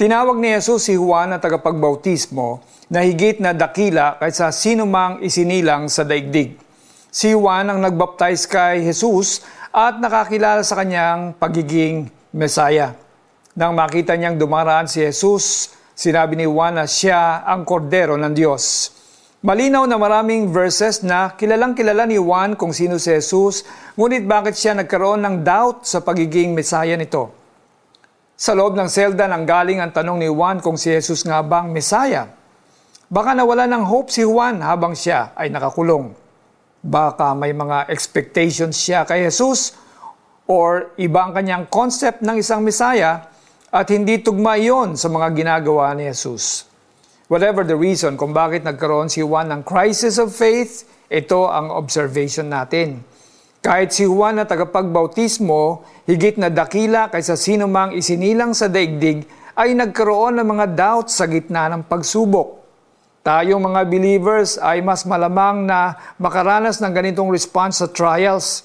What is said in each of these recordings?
Tinawag ni Jesus si Juan na tagapagbautismo na higit na dakila kaysa sino mang isinilang sa daigdig. Si Juan ang nagbaptize kay Jesus at nakakilala sa kanyang pagiging Mesaya. Nang makita niyang dumaraan si Jesus, sinabi ni Juan na siya ang kordero ng Diyos. Malinaw na maraming verses na kilalang kilala ni Juan kung sino si Jesus, ngunit bakit siya nagkaroon ng doubt sa pagiging Mesaya nito? Sa loob ng selda nang galing ang tanong ni Juan kung si Jesus nga bang Mesaya. Baka nawala ng hope si Juan habang siya ay nakakulong. Baka may mga expectations siya kay Jesus or iba ang kanyang concept ng isang Mesaya at hindi tugma iyon sa mga ginagawa ni Jesus. Whatever the reason kung bakit nagkaroon si Juan ng crisis of faith, ito ang observation natin. Kahit si Juan na tagapagbautismo, higit na dakila kaysa sino mang isinilang sa daigdig, ay nagkaroon ng mga doubts sa gitna ng pagsubok. Tayong mga believers ay mas malamang na makaranas ng ganitong response sa trials.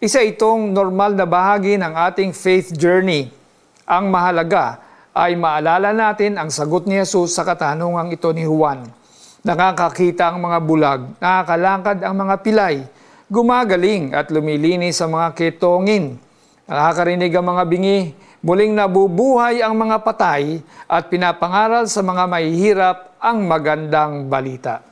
Isa itong normal na bahagi ng ating faith journey. Ang mahalaga ay maalala natin ang sagot ni Jesus sa katanungang ito ni Juan. Nakakakita ang mga bulag, nakakalangkad ang mga pilay, gumagaling at lumilinis sa mga ketongin. Nakakarinig ang mga bingi, muling nabubuhay ang mga patay at pinapangaral sa mga mahihirap ang magandang balita.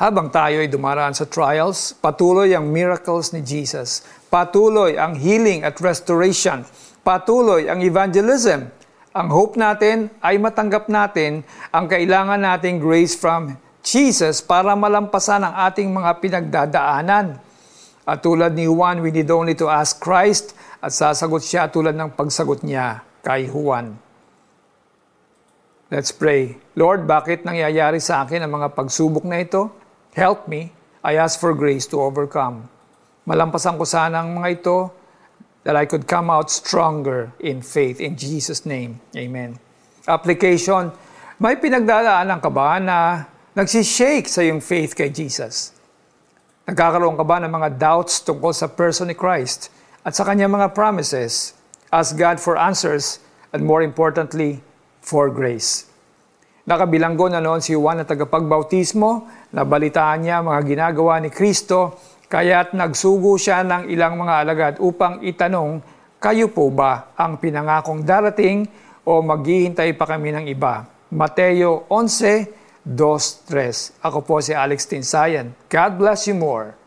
Habang tayo ay dumaraan sa trials, patuloy ang miracles ni Jesus. Patuloy ang healing at restoration. Patuloy ang evangelism. Ang hope natin ay matanggap natin ang kailangan nating grace from Jesus para malampasan ang ating mga pinagdadaanan. At tulad ni Juan, we need only to ask Christ at sasagot siya tulad ng pagsagot niya kay Juan. Let's pray. Lord, bakit nangyayari sa akin ang mga pagsubok na ito? Help me. I ask for grace to overcome. Malampasan ko sana ang mga ito that I could come out stronger in faith. In Jesus' name, Amen. Application. May pinagdadaanan ka ba na nagsishake sa iyong faith kay Jesus? Nagkakaroon ka ba ng mga doubts tungkol sa person ni Christ at sa kanyang mga promises? Ask God for answers and more importantly, for grace. Nakabilanggo na noon si Juan na tagapagbautismo, nabalitaan niya mga ginagawa ni Kristo, kaya't nagsugo siya ng ilang mga alagad upang itanong, kayo po ba ang pinangakong darating o maghihintay pa kami ng iba? Mateo 11, 2-3. Ako po si Alex Tinsayan. God bless you more.